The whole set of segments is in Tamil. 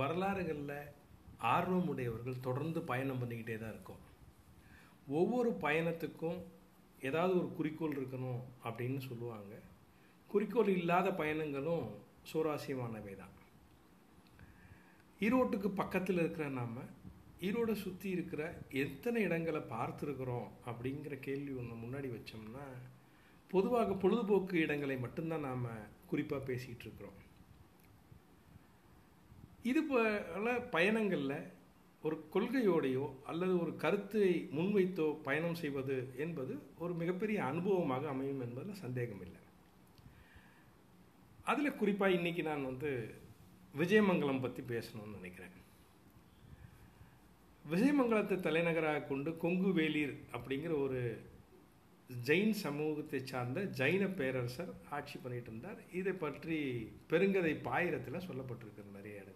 வரலாறுகளில் ஆர்வம் உடையவர்கள் தொடர்ந்து பயணம் பண்ணிக்கிட்டே தான் இருக்கும். ஒவ்வொரு பயணத்துக்கும் ஏதாவது ஒரு குறிக்கோள் இருக்கணும் அப்படின்னு சொல்லுவாங்க. குறிக்கோள் இல்லாத பயணங்களும் சுவாரஸ்யமானவை தான் ஈரோட்டுக்கு பக்கத்தில் இருக்கிற நாம் ஈரோடை சுற்றி இருக்கிற எத்தனை இடங்களை பார்த்துருக்குறோம் அப்படிங்கிற கேள்வி ஒன்று முன்னாடி வச்சோம்னா பொதுவாக பொழுதுபோக்கு இடங்களை மட்டும்தான் நாம் குறிப்பாக பேசிகிட்டு இருக்கிறோம். இது போல பயணங்களில் ஒரு கொள்கையோடையோ அல்லது ஒரு கருத்தை முன்வைத்தோ பயணம் செய்வது என்பது ஒரு மிகப்பெரிய அனுபவமாக அமையும் என்பதில் சந்தேகம் இல்லை அதில் குறிப்பாக இன்றைக்கி நான் வந்து விஜயமங்கலம் பற்றி பேசணும்னு நினைக்கிறேன். விஜயமங்கலத்தை தலைநகராக கொண்டு கொங்கு வேலீர் அப்படிங்கிற ஒரு ஜெயின் சமூகத்தை சார்ந்த ஜைன பேரரசர் ஆட்சி பண்ணிட்டு இருந்தார். இதை பற்றி பெருங்கதை பாயிரத்தில் சொல்லப்பட்டிருக்கிற நிறைய இடங்கள்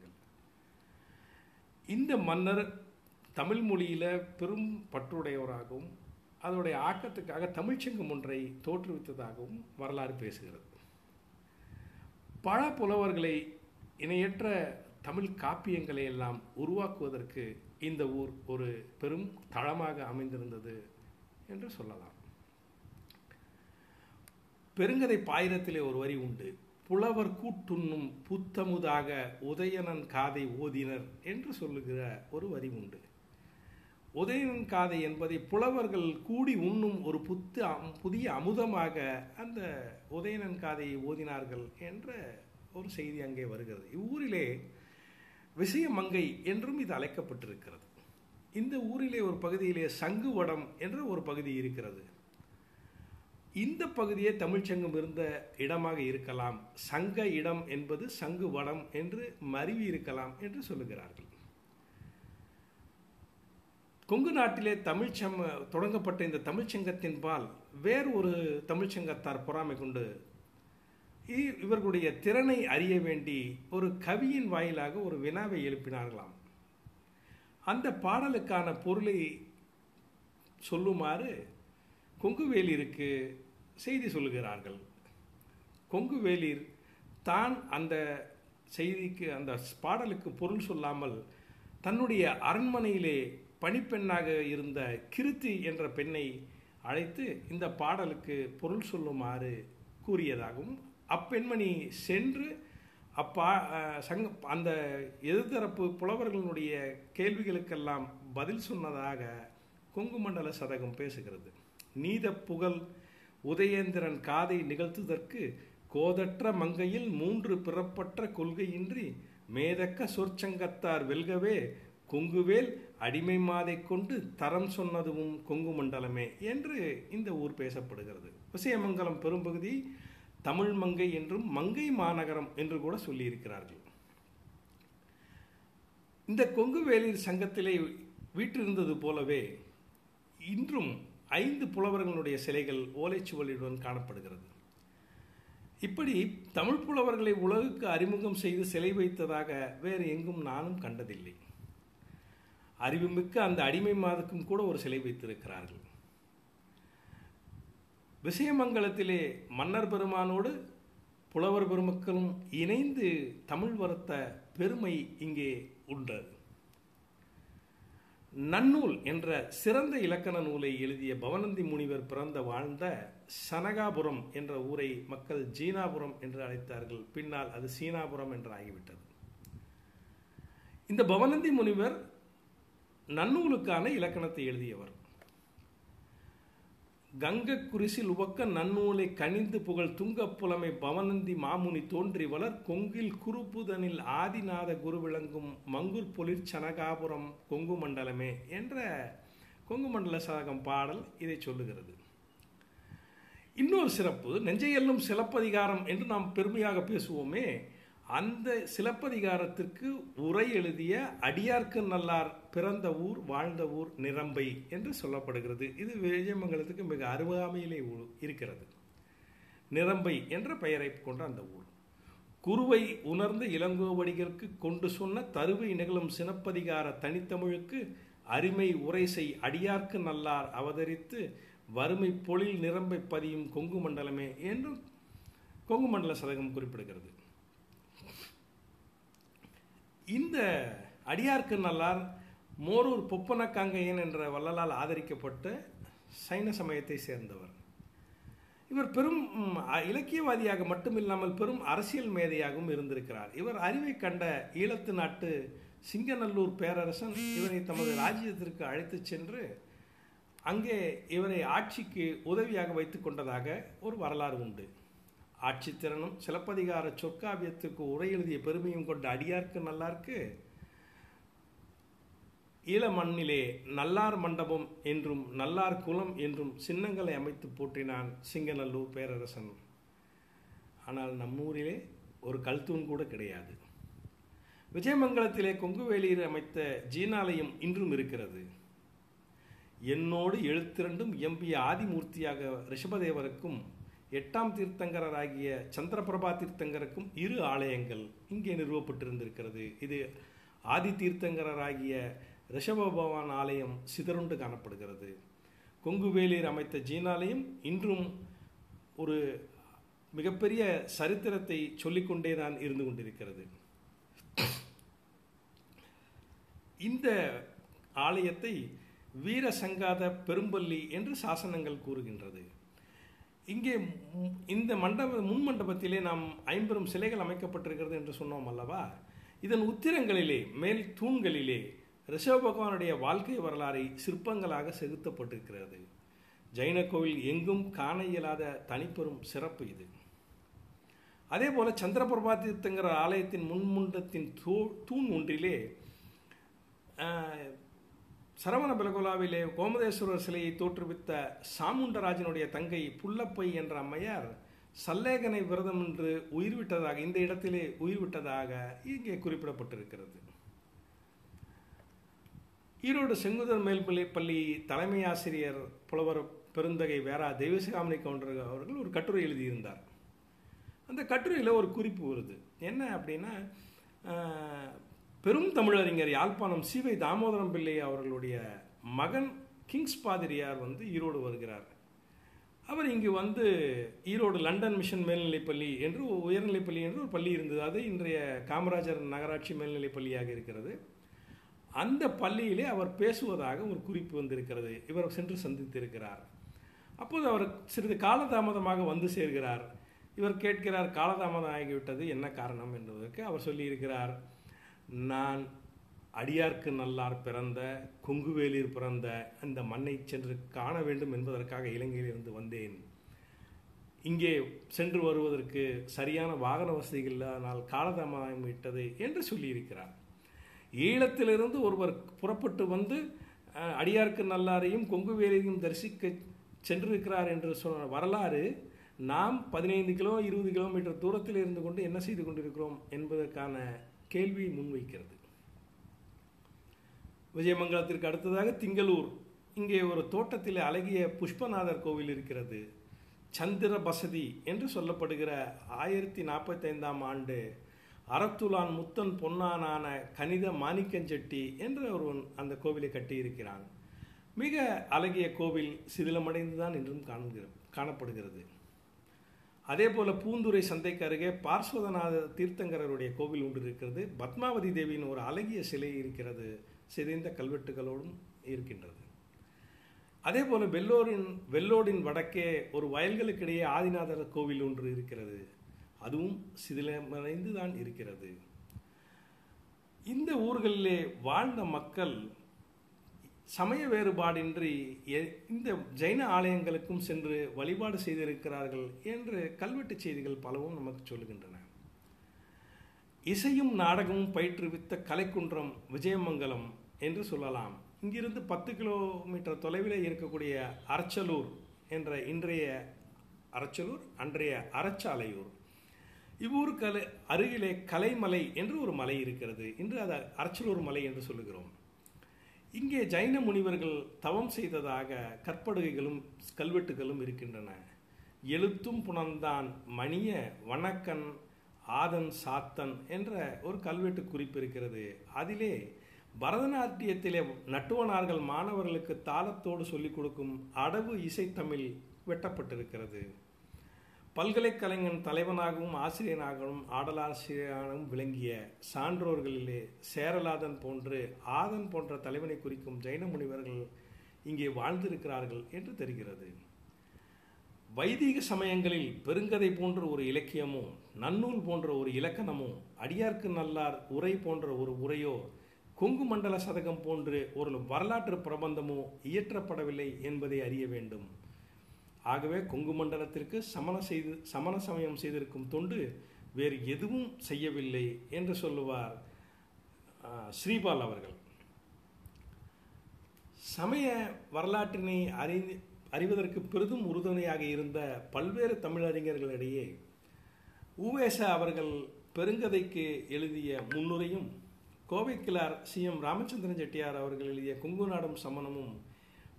இந்த மன்னர் தமிழ் மொழியில் பெரும் பற்றுடையவராகவும் அதனுடைய ஆக்கத்துக்காக தமிழ்ச்சங்கம் ஒன்றை தோற்றுவித்ததாகவும் வரலாறு பேசுகிறது. பல புலவர்களை இணையற்ற தமிழ் காப்பியங்களை எல்லாம் உருவாக்குவதற்கு இந்த ஊர் ஒரு பெரும் தளமாக அமைந்திருந்தது என்று சொல்லலாம். பெருங்கதை பாயிரத்திலே ஒரு வரி உண்டு. புலவர் கூட்டுண்ணும் புத்தமுதாக உதயணன் காதை ஓதினர் என்று சொல்லுகிற ஒரு வரி உண்டு. உதயணன் காதை என்பதை புலவர்கள் கூடி உண்ணும் ஒரு புத்து புதிய அமுதமாக அந்த உதயணன் காதையை ஓதினார்கள் என்ற ஒரு செய்தி அங்கே வருகிறது. இவ்வூரிலே விஷயமங்கை என்றும் இது அழைக்கப்பட்டிருக்கிறது. இந்த ஊரிலே ஒரு பகுதியிலே சங்கு வடம் என்ற ஒரு பகுதி இருக்கிறது. இந்த பகுதியே தமிழ்ச்சங்கம் இருந்த இடமாக இருக்கலாம். சங்க இடம் என்பது சங்கு வடம் என்று மருவி இருக்கலாம் என்று சொல்லுகிறார்கள். கொங்கு நாட்டிலே தமிழ்ச்சம் தொடங்கப்பட்ட இந்த தமிழ்ச்சங்கத்தின் பால் வேறு ஒரு தமிழ்ச்சங்கத்தார் பொறாமை கொண்டு இவர்களுடைய திறனை அறிய வேண்டி ஒரு கவியின் வாயிலாக ஒரு வினாவை எழுப்பினார்களாம். அந்த பாடலுக்கான பொருளை சொல்லுமாறு கொங்குவேலிருக்கு செய்தி சொல்லுகிறார்கள். கொங்குவேலிர் தான் அந்த செய்திக்கு அந்த பாடலுக்கு பொருள் சொல்லாமல் தன்னுடைய அரண்மனையிலே பணிப்பெண்ணாக இருந்த கிருத்தி என்ற பெண்ணை அழைத்து இந்த பாடலுக்கு பொருள் சொல்லுமாறு கூறியதாகவும் அப்பெண்மணி சென்று அப்பா சங்க அந்த எதிர்த்தரப்பு புலவர்களுடைய கேள்விகளுக்கெல்லாம் பதில் சொன்னதாக கொங்கு மண்டல சதகம் பேசுகிறது. நீத புகழ் உதயேந்திரன் காதை நிகழ்த்துதற்கு கோதற்ற மங்கையில் மூன்று பிறப்பற்ற கொள்கையின்றி மேதக்க சொற்சங்கத்தார் வெல்கவே கொங்குவேல் அடிமை மாதை கொண்டு தரம் சொன்னதுவும் கொங்கு மண்டலமே என்று இந்த ஊர் பேசப்படுகிறது. விசயமங்கலம் பெரும்பகுதி தமிழ் மங்கை என்றும் மங்கை மாநகரம் என்று கூட சொல்லியிருக்கிறார்கள். இந்த கொங்கு வேலிர் சங்கத்திலே வீற்றிருந்தது போலவே இன்றும் ஐந்து புலவர்களுடைய சிலைகள் ஓலைச்சுவலியுடன் காணப்படுகிறது. இப்படி தமிழ் புலவர்களை உலகுக்கு அறிமுகம் செய்து சிலை வைத்ததாக வேறு எங்கும் நானும் கண்டதில்லை. அறிவுமிக்க அந்த அடிமை மாதுக்கும் கூட ஒரு சிலை வைத்திருக்கிறார்கள். விஷயமங்கலத்திலே மன்னர் பெருமானோடு புலவர் பெருமக்களும் இணைந்து தமிழ் வளர்த்த பெருமை இங்கே உண்டு நன்னூல் என்ற சிறந்த இலக்கண நூலை எழுதிய பவனந்தி முனிவர் பிறந்த வாழ்ந்த சனகாபுரம் என்ற ஊரை மக்கள் ஜீனாபுரம் என்று அழைத்தார்கள். பின்னால் அது சீனாபுரம் என்று ஆகிவிட்டது இந்த பவனந்தி முனிவர் நன்னூலுக்கான இலக்கணத்தை எழுதியவர். கங்க குரிசில் உவக்க நன்னூலை கனிந்து புகழ் துங்க புலமை பவனந்தி மாமுனி தோன்றி வளர் கொங்கில் குறுப்புதனில் ஆதிநாத குரு விளங்கும் மங்குர் பொலிர் சனகாபுரம் கொங்கு மண்டலமே என்ற கொங்கு மண்டல சதகம் பாடல் இதை சொல்லுகிறது. இன்னொரு சிறப்பு நெஞ்சையெல்லும் சிலப்பதிகாரம் என்று நாம் பெருமையாக பேசுவோமே. அந்த சிலப்பதிகாரத்திற்கு உரை எழுதிய அடியார்க்கு நல்லார் பிறந்த ஊர் வாழ்ந்த ஊர் நிரம்பை என்று சொல்லப்படுகிறது. இது விஜயமங்கலத்துக்கு மிக அருகாமையிலே இருக்கிறது. நிரம்பை என்ற பெயரை கொண்ட அந்த ஊர். குருவை உணர்ந்த இளங்கோவடிகளுக்கு கொண்டு சொன்ன தருவை நிகழும் சினப்பதிகார தனித்தமிழுக்கு அருமை உரைசை அடியார்க்கு நல்லார் அவதரித்து வறுமை பொழில் நிரம்பை பதியும் கொங்கு மண்டலமே என்றும் கொங்கு மண்டல சதகம் குறிப்பிடுகிறது. இந்த அடியார்க்கு நல்லார் மோரூர் பொப்பனக்காங்கையன் என்ற வள்ளலால் ஆதரிக்கப்பட்ட சைன சமயத்தை சேர்ந்தவர். இவர் பெரும் இலக்கியவாதியாக மட்டுமில்லாமல் பெரும் அரசியல் மேதையாகவும் இருந்திருக்கிறார். இவர் அறிவை கண்ட ஈழத்து நாட்டு சிங்கநல்லூர் பேரரசன் இவரை தமது ராஜ்யத்திற்கு அழைத்துச் சென்று அங்கே இவரை ஆட்சிக்கு உதவியாக வைத்துக் கொண்டதாக ஒரு வரலாறு உண்டு. ஆட்சித்திறனும் சிலப்பதிகார சொற்காவியத்துக்கு உரை எழுதிய பெருமையும் கொண்ட அடியார்க்கு நல்லாருக்கு ஈழ மண்ணிலே நல்லார் மண்டபம் என்றும் நல்லார் குலம் என்றும் சின்னங்களை அமைத்து போற்றினான் சிங்கநல்லூர் பேரரசன். ஆனால் நம்மூரிலே ஒரு கல்தூண் கூட கிடையாது. விஜயமங்கலத்திலே கொங்குவேலியில் அமைத்த ஜீனாலயம் இன்றும் இருக்கிறது. என்னோடு எழுத்திரண்டும் எம்பிய ஆதிமூர்த்தியாக ரிஷபதேவருக்கும் எட்டாம் தீர்த்தங்கரராகிய சந்திரபிரபா தீர்த்தங்கருக்கும் இரு ஆலயங்கள் இங்கே நிறுவப்பட்டிருந்திருக்கிறது. இது ஆதி தீர்த்தங்கரராகிய ரிஷப பகவான் ஆலயம் சிதறுண்டு காணப்படுகிறது. கொங்குவேலியர் அமைத்த ஜீனாலயம் இன்றும் ஒரு மிகப்பெரிய சரித்திரத்தை சொல்லிக்கொண்டே தான் இருந்து கொண்டிருக்கிறது. இந்த ஆலயத்தை வீரசங்காத பெரும்பள்ளி என்று சாசனங்கள் கூறுகின்றது. இங்கே இந்த மண்டப முன் மண்டபத்திலே நாம் ஐம்பெரும் சிலைகள் அமைக்கப்பட்டிருக்கிறது என்று சொன்னோம் அல்லவா? இதன் உத்திரங்களிலே மேல் தூண்களிலே ரிஷப பகவானுடைய வாழ்க்கை வரலாறை சிற்பங்களாக செலுத்தப்பட்டிருக்கிறது ஜெயின கோவில் எங்கும் காண இயலாத தனிப்பெரும் சிறப்பு இது. அதே போல சந்திரபிரபா தீர்த்தங்கிற ஆலயத்தின் முன்முண்டத்தின் தூ தூண் ஒன்றிலே சரவண பெலகுலாவிலே கோமதேஸ்வரர் சிலையை தோற்றுவித்த சாமுண்டராஜனுடைய தங்கை புல்லப்பை என்ற அம்மையார் சல்லேகனை விரதம் என்று உயிர் விட்டதாக இந்த இடத்திலே உயிர் விட்டதாக இங்கே குறிப்பிடப்பட்டிருக்கிறது. ஈரோடு செங்குதர் மேல்பள்ளி பள்ளி தலைமை ஆசிரியர் புலவர் பெருந்தகை வேரா தெய்வசிகாமணி கவுண்டர் அவர்கள் ஒரு கட்டுரை எழுதியிருந்தார். அந்த கட்டுரையில் ஒரு குறிப்பு வருது. என்ன அப்படின்னா பெரும் தமிழறிஞர் யாழ்ப்பாணம் சிவை தாமோதரம் பிள்ளை அவர்களுடைய மகன் கிங்ஸ் பாதிரியார் வந்து ஈரோடு வருகிறார். அவர் இங்கு வந்து ஈரோடு லண்டன் மிஷன் மேல்நிலைப்பள்ளி என்று உயர்நிலைப்பள்ளி என்று ஒரு பள்ளி இருந்தது. அது இன்றைய காமராஜர் நகராட்சி மேல்நிலைப்பள்ளியாக இருக்கிறது. அந்த பள்ளியிலே அவர் பேசுவதாக ஒரு குறிப்பு வந்திருக்கிறது. இவர் சென்று சந்தித்திருக்கிறார். அப்போது அவர் சிறிது காலதாமதமாக வந்து சேர்கிறார். இவர் கேட்கிறார் காலதாமதம் ஆகிவிட்டது என்ன காரணம்? என்பதற்கு அவர் சொல்லியிருக்கிறார் நான் அடியார்க்கு நல்லார் பிறந்த கொங்குவேலிர் பிறந்த அந்த மண்ணை சென்று காண வேண்டும் என்பதற்காக இலங்கையிலிருந்து வந்தேன். இங்கே சென்று வருவதற்கு சரியான வாகன வசதிகள் இல்லாதனால் காலதாமதம் விட்டது என்று சொல்லியிருக்கிறார். ஈழத்திலிருந்து ஒருவர் புறப்பட்டு வந்து அடியார்க்கு நல்லாரையும் கொங்குவேலையும் தரிசிக்க சென்றிருக்கிறார் என்று சொன்ன வரலாறு நாம் பதினைந்து கிலோ இருபது கிலோமீட்டர் தூரத்தில் இருந்து கொண்டு என்ன செய்து கொண்டிருக்கிறோம் என்பதற்கான கேள்வியை முன்வைக்கிறது. விஜயமங்கலத்திற்கு அடுத்ததாக திங்களூர். இங்கே ஒரு தோட்டத்தில் அழகிய புஷ்பநாதர் கோவில் இருக்கிறது. சந்திர பசதி என்று சொல்லப்படுகிற ஆயிரத்தி நாற்பத்தைந்தாம் ஆண்டு அறத்துலான் முத்தன் பொன்னானான கணித மாணிக்கஞ்செட்டி என்ற ஒருவன் அந்த கோவிலை கட்டியிருக்கிறான். மிக அழகிய கோவில் சிதிலமடைந்து தான் இன்றும் காண்கிற காணப்படுகிறது. அதே போல பூந்துரை சந்தைக்கு அருகே பார்ஸ்வதநாத தீர்த்தங்கரருடைய கோவில் ஒன்று இருக்கிறது. பத்மாவதி தேவியின் ஒரு அழகிய சிலை இருக்கிறது. சிதைந்த கல்வெட்டுகளோடும் இருக்கின்றது. அதே போல வெள்ளோரின் வெள்ளோடின் வடக்கே ஒரு வயல்களுக்கிடையே ஆதிநாதர் கோவில் ஒன்று இருக்கிறது. அதுவும் சிதிலமடைந்து தான் இருக்கிறது. இந்த ஊர்களிலே வாழ்ந்த மக்கள் சமய வேறுபாடின்றி எ- இந்த ஜைன ஆலயங்களுக்கும் சென்று வழிபாடு செய்திருக்கிறார்கள் என்று கல்வெட்டு செய்திகள் பலவும் நமக்கு சொல்லுகின்றன. இசையும் நாடகமும் பயிற்றுவித்த கலைக்குன்றம் விஜயமங்கலம் என்று சொல்லலாம். இங்கிருந்து பத்து கிலோமீட்டர் தொலைவில் இருக்கக்கூடிய அரச்சலூர் என்ற இன்றைய அரச்சலூர் அன்றைய அரச்சாலையூர் இவ்வூர் கலை அருகிலே கலைமலை என்று ஒரு மலை இருக்கிறது. இன்று அதை அரச்சலூர் மலை என்று சொல்லுகிறோம். இங்கே ஜைன முனிவர்கள் தவம் செய்ததாக கற்படுகைகளும் கல்வெட்டுகளும் இருக்கின்றன. எழுத்தும் புணந்தான் மணிய வணக்கன் ஆதன் சாத்தன் என்ற ஒரு கல்வெட்டு குறிப்பு இருக்கிறது. அதிலே பரதநாட்டியத்திலே நட்டுவனார்கள் மாணவர்களுக்கு தாளத்தோடு சொல்லிக் கொடுக்கும் அடவு இசைத்தமிழ் வெட்டப்பட்டிருக்கிறது. பல்கலைக்கலைஞன் தலைவனாகவும் ஆசிரியனாகவும் ஆடலாசிரியராகவும் விளங்கிய சான்றோர்களிலே சேரலாதன் போன்று ஆதன் போன்ற தலைவனை குறிக்கும் ஜைன முனிவர்கள் இங்கே வாழ்ந்திருக்கிறார்கள் என்று தெரிகிறது. வைதிக சமயங்களில் பெருங்கதை போன்ற ஒரு இலக்கியமோ நன்னூல் போன்ற ஒரு இலக்கணமோ அடியார்க்கு நல்லார் உரை போன்ற ஒரு உரையோ கொங்கு மண்டல சதகம் போன்று ஒரு வரலாற்று பிரபந்தமோ இயற்றப்படவில்லை என்பதை அறிய வேண்டும். ஆகவே கொங்கு மண்டலத்திற்கு சமண செய்து சமண சமயம் செய்திருக்கும் தொண்டு வேறு எதுவும் செய்யவில்லை என்று சொல்லுவார் ஸ்ரீபால் அவர்கள். சமய வரலாற்றினை அறிந்து அறிவதற்கு பெரிதும் உறுதுணையாக இருந்த பல்வேறு தமிழறிஞர்களிடையே உவேச அவர்கள் பெருங்கதைக்கு எழுதிய முன்னுரையும் கோவைக்கிழார் சி எம் ராமச்சந்திரன் செட்டியார் அவர்கள் எழுதிய குங்குநாடும் சமணமும்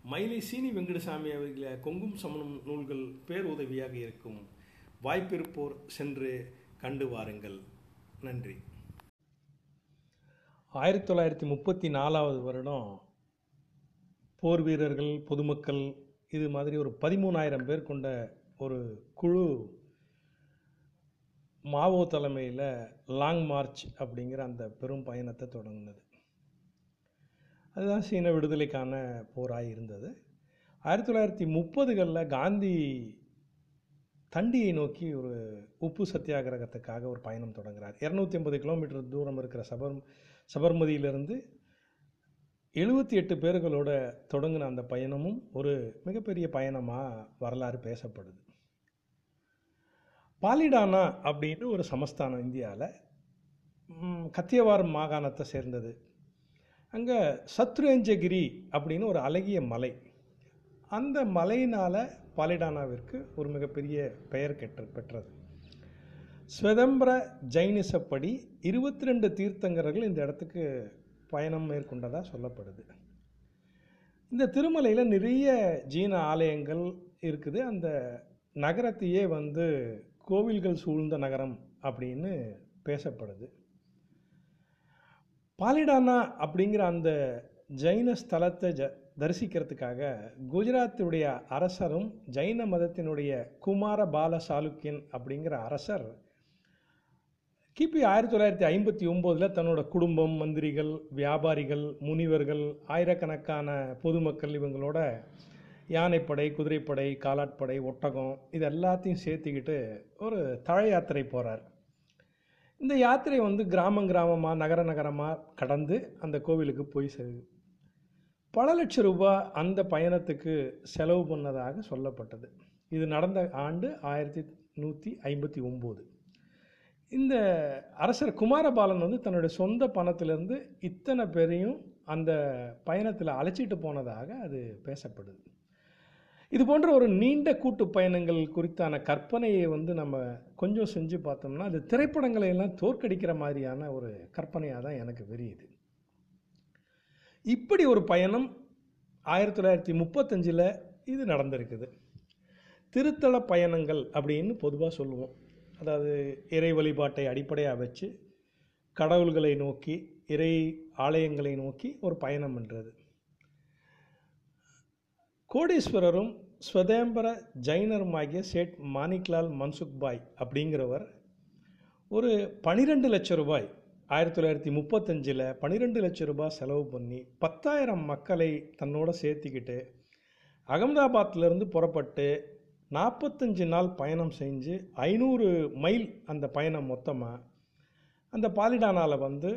மயிலை சீனி வெங்கடசாமி அவர்கள கொங்கும் சமணம் நூல்கள் பேருதவியாக இருக்கும். வாய்ப்பிருப்போர் சென்று கண்டு வாருங்கள். நன்றி. ஆயிரத்தி தொள்ளாயிரத்தி முப்பத்தி நாலாவது வருடம் போர் வீரர்கள் பொதுமக்கள் இது மாதிரி ஒரு பதிமூணாயிரம் பேர் கொண்ட ஒரு குழு மாவோ தலைமையில் லாங் மார்ச் அப்படிங்கிற அந்த பெரும் பயணத்தை தொடங்கினது. அதுதான் சீன விடுதலைக்கான போராக இருந்தது. ஆயிரத்தி தொள்ளாயிரத்தி முப்பதுகளில் காந்தி தண்டியை நோக்கி ஒரு உப்பு சத்தியாகிரகத்துக்காக ஒரு பயணம் தொடங்குகிறார் இரநூத்தி ஐம்பது கிலோமீட்டர் தூரம் இருக்கிற சபர் சபர்மதியிலிருந்து எழுபத்தி எட்டு பேர்களோட தொடங்கின அந்த பயணமும் ஒரு மிகப்பெரிய பயணமாக வரலாறு பேசப்படுது. பாலிடானா அப்படின்னு ஒரு சமஸ்தானம் இந்தியாவில் கத்தியவாரம் மாகாணத்தை சேர்ந்தது. அங்கே சத்ருஞ்சகிரி அப்படின்னு ஒரு அழகிய மலை. அந்த மலையினால் பாலிடானாவிற்கு ஒரு மிகப்பெரிய பெயர் கெற்ற பெற்றது. ஸ்வதம்பர ஜைனிசப்படி இருபத்தி ரெண்டு தீர்த்தங்கரர்கள் இந்த இடத்துக்கு பயணம் மேற்கொண்டதாக சொல்லப்படுது. இந்த திருமலையில் நிறைய ஜீன ஆலயங்கள் இருக்குது. அந்த நகரத்தையே வந்து கோவில்கள் சூழ்ந்த நகரம் அப்படின்னு பேசப்படுது. பாலிடானா அப்படிங்கிற அந்த ஜைன ஸ்தலத்தை ஜ தரிசிக்கிறதுக்காக குஜராத்துடைய அரசரும் ஜைன மதத்தினுடைய குமார பால சாளுக்கியன் அப்படிங்கிற அரசர் கிபி ஆயிரத்தி தொள்ளாயிரத்தி ஐம்பத்தி ஒம்போதில் தன்னோட குடும்பம் மந்திரிகள் வியாபாரிகள் முனிவர்கள் ஆயிரக்கணக்கான பொதுமக்கள் இவங்களோட யானைப்படை குதிரைப்படை காலாட்படை ஒட்டகம் இது எல்லாத்தையும் சேர்த்துக்கிட்டு ஒரு தழ யாத்திரை போகிறார் இந்த யாத்திரை வந்து கிராமம் கிராமமாக நகர நகரமாக கடந்து அந்த கோவிலுக்கு போய் சேருது. பல லட்சம் ரூபாய் அந்த பயணத்துக்கு செலவு பண்ணதாக சொல்லப்பட்டது. இது நடந்த ஆண்டு ஆயிரத்தி நூற்றி ஐம்பத்தி ஒம்பது. இந்த அரசர் குமாரபாலன் வந்து தன்னுடைய சொந்த பணத்திலிருந்து இத்தனை பேரையும் அந்த பயணத்தில் அழைச்சிட்டு போனதாக அது பேசப்படுது. இது போன்ற ஒரு நீண்ட கூட்டு பயணங்கள் குறித்தான கற்பனையை வந்து நம்ம கொஞ்சம் செஞ்சு பார்த்தோம்னா அது திரைப்படங்களை எல்லாம் தோற்கடிக்கிற மாதிரியான ஒரு கற்பனையாக தான் எனக்கு தெரியுது. இப்படி ஒரு பயணம் ஆயிரத்தி தொள்ளாயிரத்தி முப்பத்தஞ்சில் இது நடந்திருக்குது. திருத்தல பயணங்கள் அப்படின்னு பொதுவாக சொல்லுவோம். அதாவது இறை வழிபாட்டை அடிப்படையாக வச்சு கடவுள்களை நோக்கி இறை ஆலயங்களை நோக்கி ஒரு பயணம் பண்ணுறது கோடீஸ்வரரும் ஸ்வதேம்பர ஜைனருமாகிய சேட் மாணிக்லால் மன்சுக்பாய் அப்படிங்கிறவர் ஒரு பனிரெண்டு லட்சம் ரூபாய் ஆயிரத்தி தொள்ளாயிரத்தி முப்பத்தஞ்சில் பன்னிரெண்டு லட்சம் ரூபாய் செலவு பண்ணி பத்தாயிரம் மக்களை தன்னோட சேர்த்திக்கிட்டு அகமதாபாத்லேருந்து புறப்பட்டு நாற்பத்தஞ்சு நாள் பயணம் செஞ்சு ஐநூறு மைல் அந்த பயணம் மொத்தமாக அந்த பாலிடானாவில் வந்து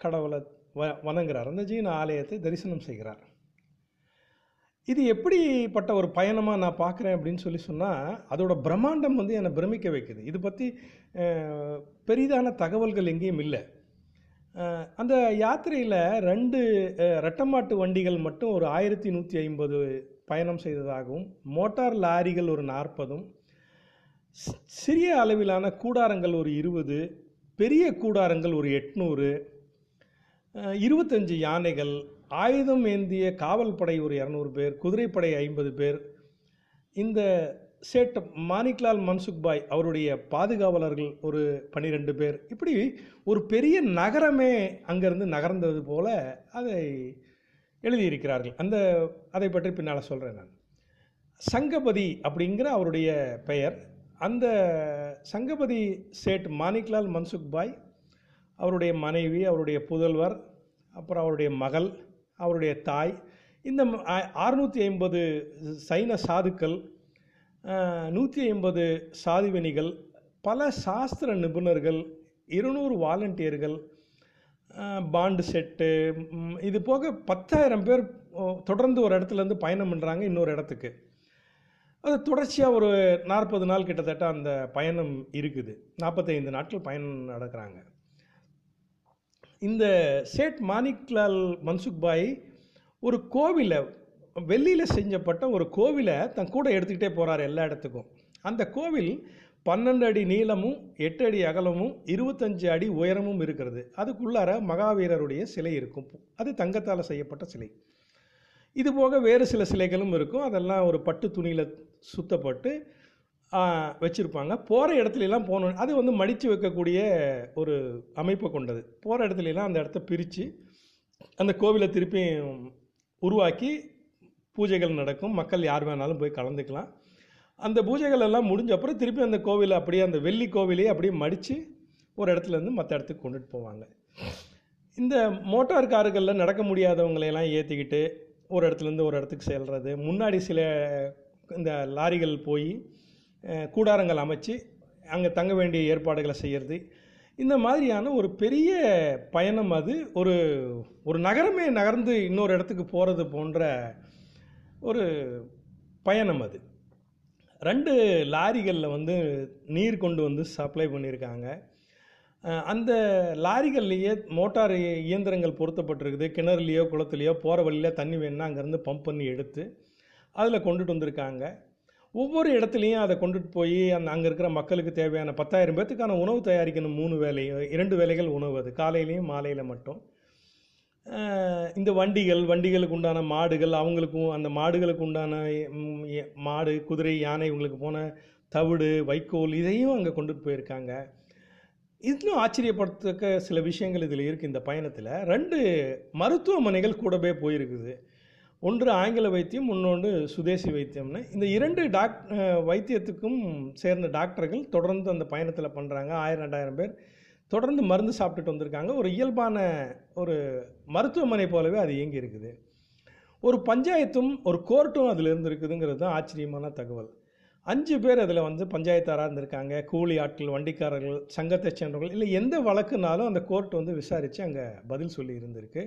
கடவுளை வ வணங்குறார். அந்த ஜீன ஆலயத்தை தரிசனம் செய்கிறார். இது எப்படிப்பட்ட ஒரு பயணமாக நான் பார்க்குறேன் அப்படின்னு சொல்லி சொன்னால் அதோட பிரம்மாண்டம் வந்து என்னை பிரமிக்க வைக்குது. இது பற்றி பெரிதான தகவல்கள் எங்கேயும் இல்லை. அந்த யாத்திரையில் ரெண்டு ரெட்டமாட்டு வண்டிகள் மட்டும் ஒரு ஆயிரத்தி நூற்றி ஐம்பது பயணம் செய்ததாகவும் மோட்டார் லாரிகள் ஒரு நாற்பதும் சிறிய அளவிலான கூடாரங்கள் ஒரு இருபது பெரிய கூடாரங்கள் ஒரு எட்நூறு இருபத்தஞ்சு யானைகள் ஆயுதம் ஏந்திய காவல் படை ஒரு இரநூறு பேர் குதிரைப்படை ஐம்பது பேர். இந்த சேட் மாணிக்லால் மன்சுக்பாய் அவருடைய பாதுகாவலர்கள் ஒரு பன்னிரெண்டு பேர். இப்படி ஒரு பெரிய நகரமே அங்கேருந்து நகர்ந்தது போல அதை எழுதியிருக்கிறார்கள். அந்த அதை பற்றி பின்னால் சொல்கிறேன் நான். சங்கபதி அப்படிங்கிற அவருடைய பெயர். அந்த சங்கபதி சேட் மாணிக்லால் மன்சுக் பாய் அவருடைய மனைவி அவருடைய புதல்வர் அப்புறம் அவருடைய மகள் அவருடைய தாய். இந்த அறுநூற்றி ஐம்பது சைன சாதுக்கள் நூற்றி ஐம்பது சாதிவனிகள் பல சாஸ்திர நிபுணர்கள் இருநூறு வாலண்டியர்கள் பாண்டு செட்டு இது போக பத்தாயிரம் பேர் தொடர்ந்து ஒரு இடத்துலேருந்து பயணம் பண்ணுறாங்க இன்னொரு இடத்துக்கு. அது தொடர்ச்சியாக ஒரு நாற்பது நாள் கிட்டத்தட்ட அந்த பயணம் இருக்குது. நாற்பத்தைந்து நாட்கள் பயணம் நடக்கிறாங்க. இந்த சேட் மாணிக்லால் மன்சுக் பாய் ஒரு கோவிலை வெள்ளியில் செஞ்சப்பட்ட ஒரு கோவிலை தன் கூட எடுத்துக்கிட்டே போகிறார் எல்லா இடத்துக்கும். அந்த கோவில் பன்னெண்டு அடி நீளமும் எட்டு அடி அகலமும் இருபத்தஞ்சு அடி உயரமும் இருக்கிறது. அதுக்குள்ளார மகாவீரருடைய சிலை இருக்கும். அது தங்கத்தால் செய்யப்பட்ட சிலை. இது போக வேறு சில சிலைகளும் இருக்கும். அதெல்லாம் ஒரு பட்டு துணியில் சுத்தப்பட்டு வச்சுருப்பாங்க. போகிற இடத்துலலாம் போகணும் அது வந்து மடித்து வைக்கக்கூடிய ஒரு அமைப்பை கொண்டது. போகிற இடத்துலலாம் அந்த இடத்த பிரித்து அந்த கோவிலை திருப்பி உருவாக்கி பூஜைகள் நடக்கும். மக்கள் யார் வேணாலும் போய் கலந்துக்கலாம். அந்த பூஜைகள் எல்லாம் முடிஞ்ச அப்புறம் திருப்பி அந்த கோவிலை அப்படியே அந்த வெள்ளி கோவிலையே அப்படியே மடித்து ஒரு இடத்துலேருந்து மற்ற இடத்துக்கு கொண்டுட்டு போவாங்க. இந்த மோட்டார் கார்களில் நடக்க முடியாதவங்களையெல்லாம் ஏற்றிக்கிட்டு ஒரு இடத்துலேருந்து ஒரு இடத்துக்கு செல்வது முன்னாடி சில இந்த லாரிகள் போய் கூடாரங்கள் அமைச்சு அங்கே தங்க வேண்டிய ஏற்பாடுகளை செய்கிறது இந்த மாதிரியான ஒரு பெரிய பயணம் அது. ஒரு ஒரு நகரமே நகர்ந்து இன்னொரு இடத்துக்கு போகிறது போன்ற ஒரு பயணம் அது. ரெண்டு லாரிகளில் வந்து நீர் கொண்டு வந்து சப்ளை பண்ணியிருக்காங்க அந்த லாரிகள்லேயே மோட்டார் இயந்திரங்கள் பொருத்தப்பட்டிருக்குது. கிணறுலையோ குளத்துலையோ போகிற வழியில் தண்ணி வேணும்னா அங்கேருந்து பம்ப் பண்ணி எடுத்து அதில் கொண்டுட்டு வந்திருக்காங்க. ஒவ்வொரு இடத்துலையும் அதை கொண்டுட்டு போய் அந்த அங்கே இருக்கிற மக்களுக்கு தேவையான பத்தாயிரம் பேர்த்துக்கான உணவு தயாரிக்கணும். மூணு வேலை இரண்டு வேலைகள் உணவு அது. காலையிலையும் மாலையில் மட்டும். இந்த வண்டிகள் வண்டிகளுக்கு உண்டான மாடுகள் அவங்களுக்கும் அந்த மாடுகளுக்கு உண்டான மாடு குதிரை யானை இவங்களுக்கு போன தவிடு வைக்கோல் இதையும் அங்கே கொண்டுட்டு போயிருக்காங்க. இன்னும் ஆச்சரியப்படுத்தக்க சில விஷயங்கள் இதில் இருக்குது இந்த பயணத்தில். ரெண்டு மருத்துவமனைகள் கூடவே போயிருக்குது. ஒன்று ஆங்கில வைத்தியம் இன்னொன்று சுதேசி வைத்தியம்னு. இந்த இரண்டு டாக் வைத்தியத்துக்கும் சேர்ந்த டாக்டர்கள் தொடர்ந்து அந்த பயணத்தில் பண்ணுறாங்க ஆயிரம் ரெண்டாயிரம் பேர் தொடர்ந்து மருந்து சாப்பிட்டுட்டு வந்திருக்காங்க. ஒரு இயல்பான ஒரு மருத்துவமனை போலவே அது இயங்கி இருக்குது. ஒரு பஞ்சாயத்தும் ஒரு கோர்ட்டும் அதில் இருந்து இருக்குதுங்கிறது தான் ஆச்சரியமான தகவல். அஞ்சு பேர் அதில் வந்து பஞ்சாயத்தாராக இருந்திருக்காங்க. கூலி ஆட்கள் வண்டிக்காரர்கள் சங்கத்தை சேர்ந்தவர்கள் இல்லை எந்த வழக்குனாலும் அந்த கோர்ட் வந்து விசாரித்து அங்கே பதில் சொல்லி இருந்திருக்கு.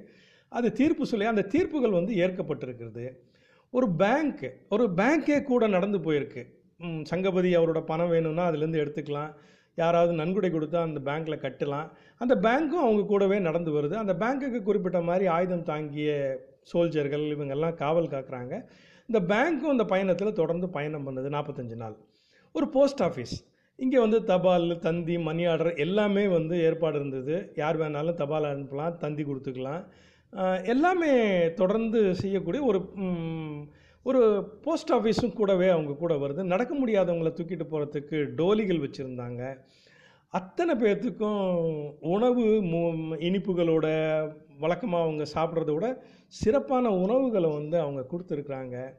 அது தீர்ப்பு சொல்லி அந்த தீர்ப்புகள் வந்து ஏற்கப்பட்டிருக்கிறது. ஒரு பேங்க் ஒரு பேங்க்கே கூட நடந்து போயிருக்கு. சங்கபதி அவரோட பணம் வேணும்னா அதுலேருந்து எடுத்துக்கலாம். யாராவது நன்கொடை கொடுத்தா அந்த பேங்க்கில் கட்டலாம். அந்த பேங்க்கும் அவங்க கூடவே நடந்து வருது. அந்த பேங்க்குக்கு குறிப்பிட்ட மாதிரி ஆயுதம் தாங்கிய சோல்ஜர்கள் இவங்கெல்லாம் காவல் காக்குறாங்க. இந்த பேங்க்கும் அந்த பயணத்தில் தொடர்ந்து பயணம் பண்ணுது நாற்பத்தஞ்சு நாள். ஒரு போஸ்ட் ஆஃபீஸ் இங்கே வந்து தபால் தந்தி மணி ஆர்டர் எல்லாமே வந்து ஏற்பாடு இருந்தது. யார் வேணாலும் தபால் அனுப்பலாம் தந்தி கொடுத்துக்கலாம். எல்லாமே தொடர்ந்து செய்யக்கூடிய ஒரு ஒரு போஸ்ட் ஆஃபீஸும் கூடவே அவங்க கூட வருது. நடக்க முடியாதவங்கள தூக்கிட்டு போகிறதுக்கு டோலிகள் வச்சுருந்தாங்க. அத்தனை பேர்த்துக்கும் உணவு மு- இனிப்புகளோட வழக்கமாக அவங்க சாப்பிட்றத விட சிறப்பான உணவுகளை வந்து அவங்க கொடுத்துருக்குறாங்க.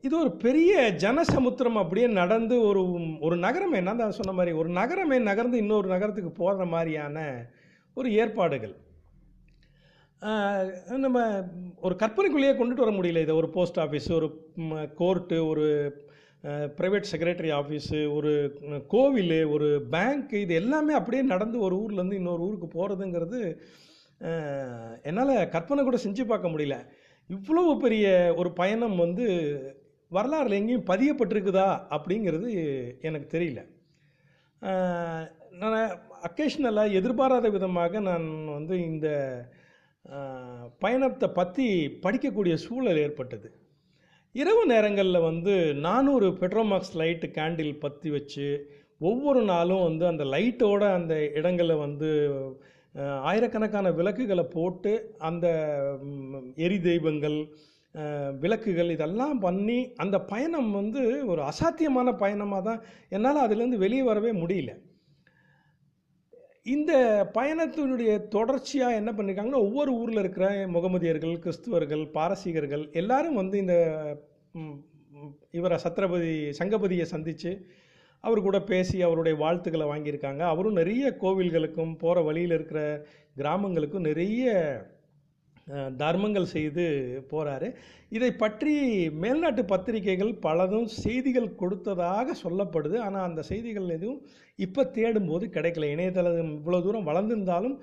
இது ஒரு பெரிய ஜனசமுத்திரம் அப்படியே நடந்து ஒரு ஒரு நகரமே நான் தான் சொன்ன மாதிரி ஒரு நகரமே நகர்ந்து இன்னொரு நகரத்துக்கு போகிற மாதிரியான ஒரு ஏற்பாடுகள். நம்ம ஒரு கற்பனைக்குள்ளேயே கொண்டுட்டு வர முடியல இதை. ஒரு போஸ்ட் ஆஃபீஸ் ஒரு கோர்ட்டு ஒரு ப்ரைவேட் செக்ரட்டரி ஆஃபீஸு ஒரு கோவில் ஒரு பேங்க் இது எல்லாமே அப்படியே நடந்து ஒரு ஊர்லேருந்து இன்னொரு ஊருக்கு போகிறதுங்கிறது என்னால் கற்பனை கூட செஞ்சு பார்க்க முடியல. இவ்வளவு பெரிய ஒரு பயணம் வந்து வரலாறுல எங்கேயும் பதியப்பட்டிருக்குதா அப்படிங்கிறது எனக்கு தெரியல. நான் அக்கேஷ்னலாக எதிர்பாராத விதமாக நான் வந்து இந்த பயணத்தை பற்றி படிக்கக்கூடிய சூழல் ஏற்பட்டது. இரவு நேரங்களில் வந்து நானூறு பெட்ரோமாக்ஸ் லைட்டு கேண்டில் பற்றி வச்சு ஒவ்வொரு நாளும் வந்து அந்த லைட்டோட அந்த இடங்களில் வந்து ஆயிரக்கணக்கான விளக்குகளை போட்டு அந்த எரி தெய்வங்கள் விளக்குகள் இதெல்லாம் பண்ணி அந்த பயணம் வந்து ஒரு அசாத்தியமான பயணமாக தான் என்னால் அதுலேருந்து வெளியே வரவே முடியல. இந்த பயணத்தினுடைய தொடர்ச்சியாக என்ன பண்ணியிருக்காங்கன்னா ஒவ்வொரு ஊரில் இருக்கிற முகமதியர்கள் கிறிஸ்துவர்கள் பாரசீகர்கள் எல்லாரும் வந்து இந்த இவரை சத்ரபதி சங்கபதியை சந்தித்து அவர் கூட பேசி அவருடைய வாழ்த்துக்களை வாங்கியிருக்காங்க. அவரும் நிறைய கோவில்களுக்கும் போகிற வழியில் இருக்கிற கிராமங்களுக்கும் நிறைய தர்மங்கள் செய்து போகிறாரு இதை பற்றி மேல்நாட்டு பத்திரிகைகள் பலதும் செய்திகள் கொடுத்ததாக சொல்லப்படுது. ஆனால் அந்த செய்திகள் எதுவும் இப்போ தேடும்போது கிடைக்கல. இணையதளம் இவ்வளோ தூரம் வளர்ந்திருந்தாலும்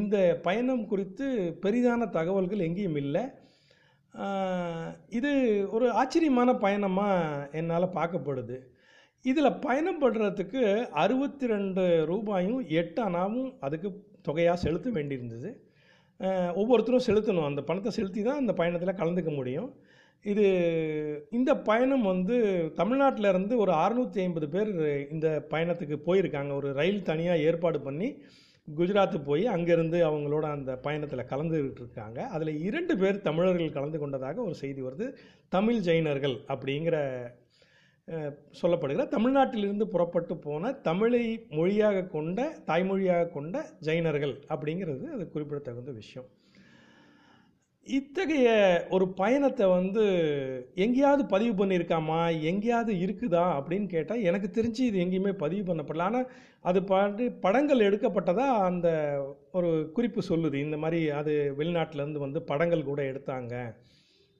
இந்த பயணம் குறித்து பெரிதான தகவல்கள் எங்கேயும் இல்லை. இது ஒரு ஆச்சரியமான பயணமாக என்னால் பார்க்கப்படுது. இதில் பயணம் பண்ணுறதுக்கு அறுபத்தி ரெண்டு ரூபாயும் எட்டு அணாவும் அதுக்கு தொகையாக செலுத்த வேண்டியிருந்தது. ஒவ்வொருத்தரும் செலுத்தணும். அந்த பணத்தை செலுத்தி தான் அந்த பயணத்தில் கலந்துக்க முடியும். இது இந்த பயணம் வந்து தமிழ்நாட்டில் இருந்து ஒரு அறுநூற்றி ஐம்பது பேர் இந்த பயணத்துக்கு போயிருக்காங்க. ஒரு ரயில் தனியாக ஏற்பாடு பண்ணி குஜராத்து போய் அங்கேருந்து அவங்களோட அந்த பயணத்தில் கலந்துக்கிட்டு இருக்காங்க அதில் இரண்டு பேர் தமிழர்கள் கலந்து கொண்டதாக ஒரு செய்தி வருது. தமிழ் ஜெயினர்கள் அப்படிங்கிற சொல்லப்படுகிற தமிழ்நாட்டிலிருந்து புறப்பட்டு போன தமிழை மொழியாக கொண்ட தாய்மொழியாக கொண்ட ஜைனர்கள் அப்படிங்கிறது அது குறிப்பிடத்தகுந்த விஷயம். இத்தகைய ஒரு பயணத்தை வந்து எங்கேயாவது பதிவு பண்ணியிருக்காமா? எங்கேயாவது இருக்குதா? அப்படின்னு கேட்டால் எனக்கு தெரிஞ்சு இது எங்கேயுமே பதிவு பண்ணப்படல. ஆனால் அது பாட்டு படங்கள் எடுக்கப்பட்டதாக அந்த ஒரு குறிப்பு சொல்லுது. இந்த மாதிரி அது வெளிநாட்டிலேருந்து வந்து படங்கள் கூட எடுத்தாங்க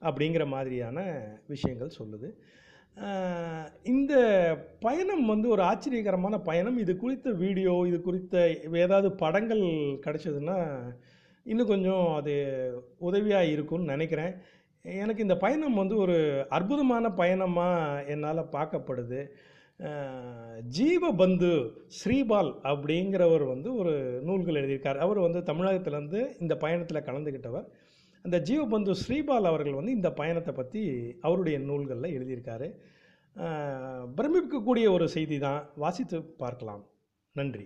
அப்படிங்கிற மாதிரியான விஷயங்கள் சொல்லுது. இந்த பயணம் வந்து ஒரு ஆச்சரியகரமான பயணம். இது குறித்த வீடியோ இது குறித்த ஏதாவது படங்கள் கிடச்சிதுன்னா இன்னும் கொஞ்சம் அது உதவியாக இருக்கும்னு நினைக்கிறேன். எனக்கு இந்த பயணம் வந்து ஒரு அற்புதமான பயணமாக என்னால் பார்க்கப்படுது. ஜீவபந்து ஸ்ரீபால் அப்படிங்கிறவர் வந்து ஒரு நூல்கள் எழுதியிருக்கார். அவர் வந்து தமிழகத்திலேருந்து இந்த பயணத்தில் கலந்துக்கிட்டவர் அந்த ஜீவபந்து ஸ்ரீபால் அவர்கள் வந்து இந்த பயணத்தை பற்றி அவருடைய நூல்களில் எழுதியிருக்காரு. பிரமிக்கக்கூடிய ஒரு செய்தி தான் வாசித்து பார்க்கலாம். நன்றி.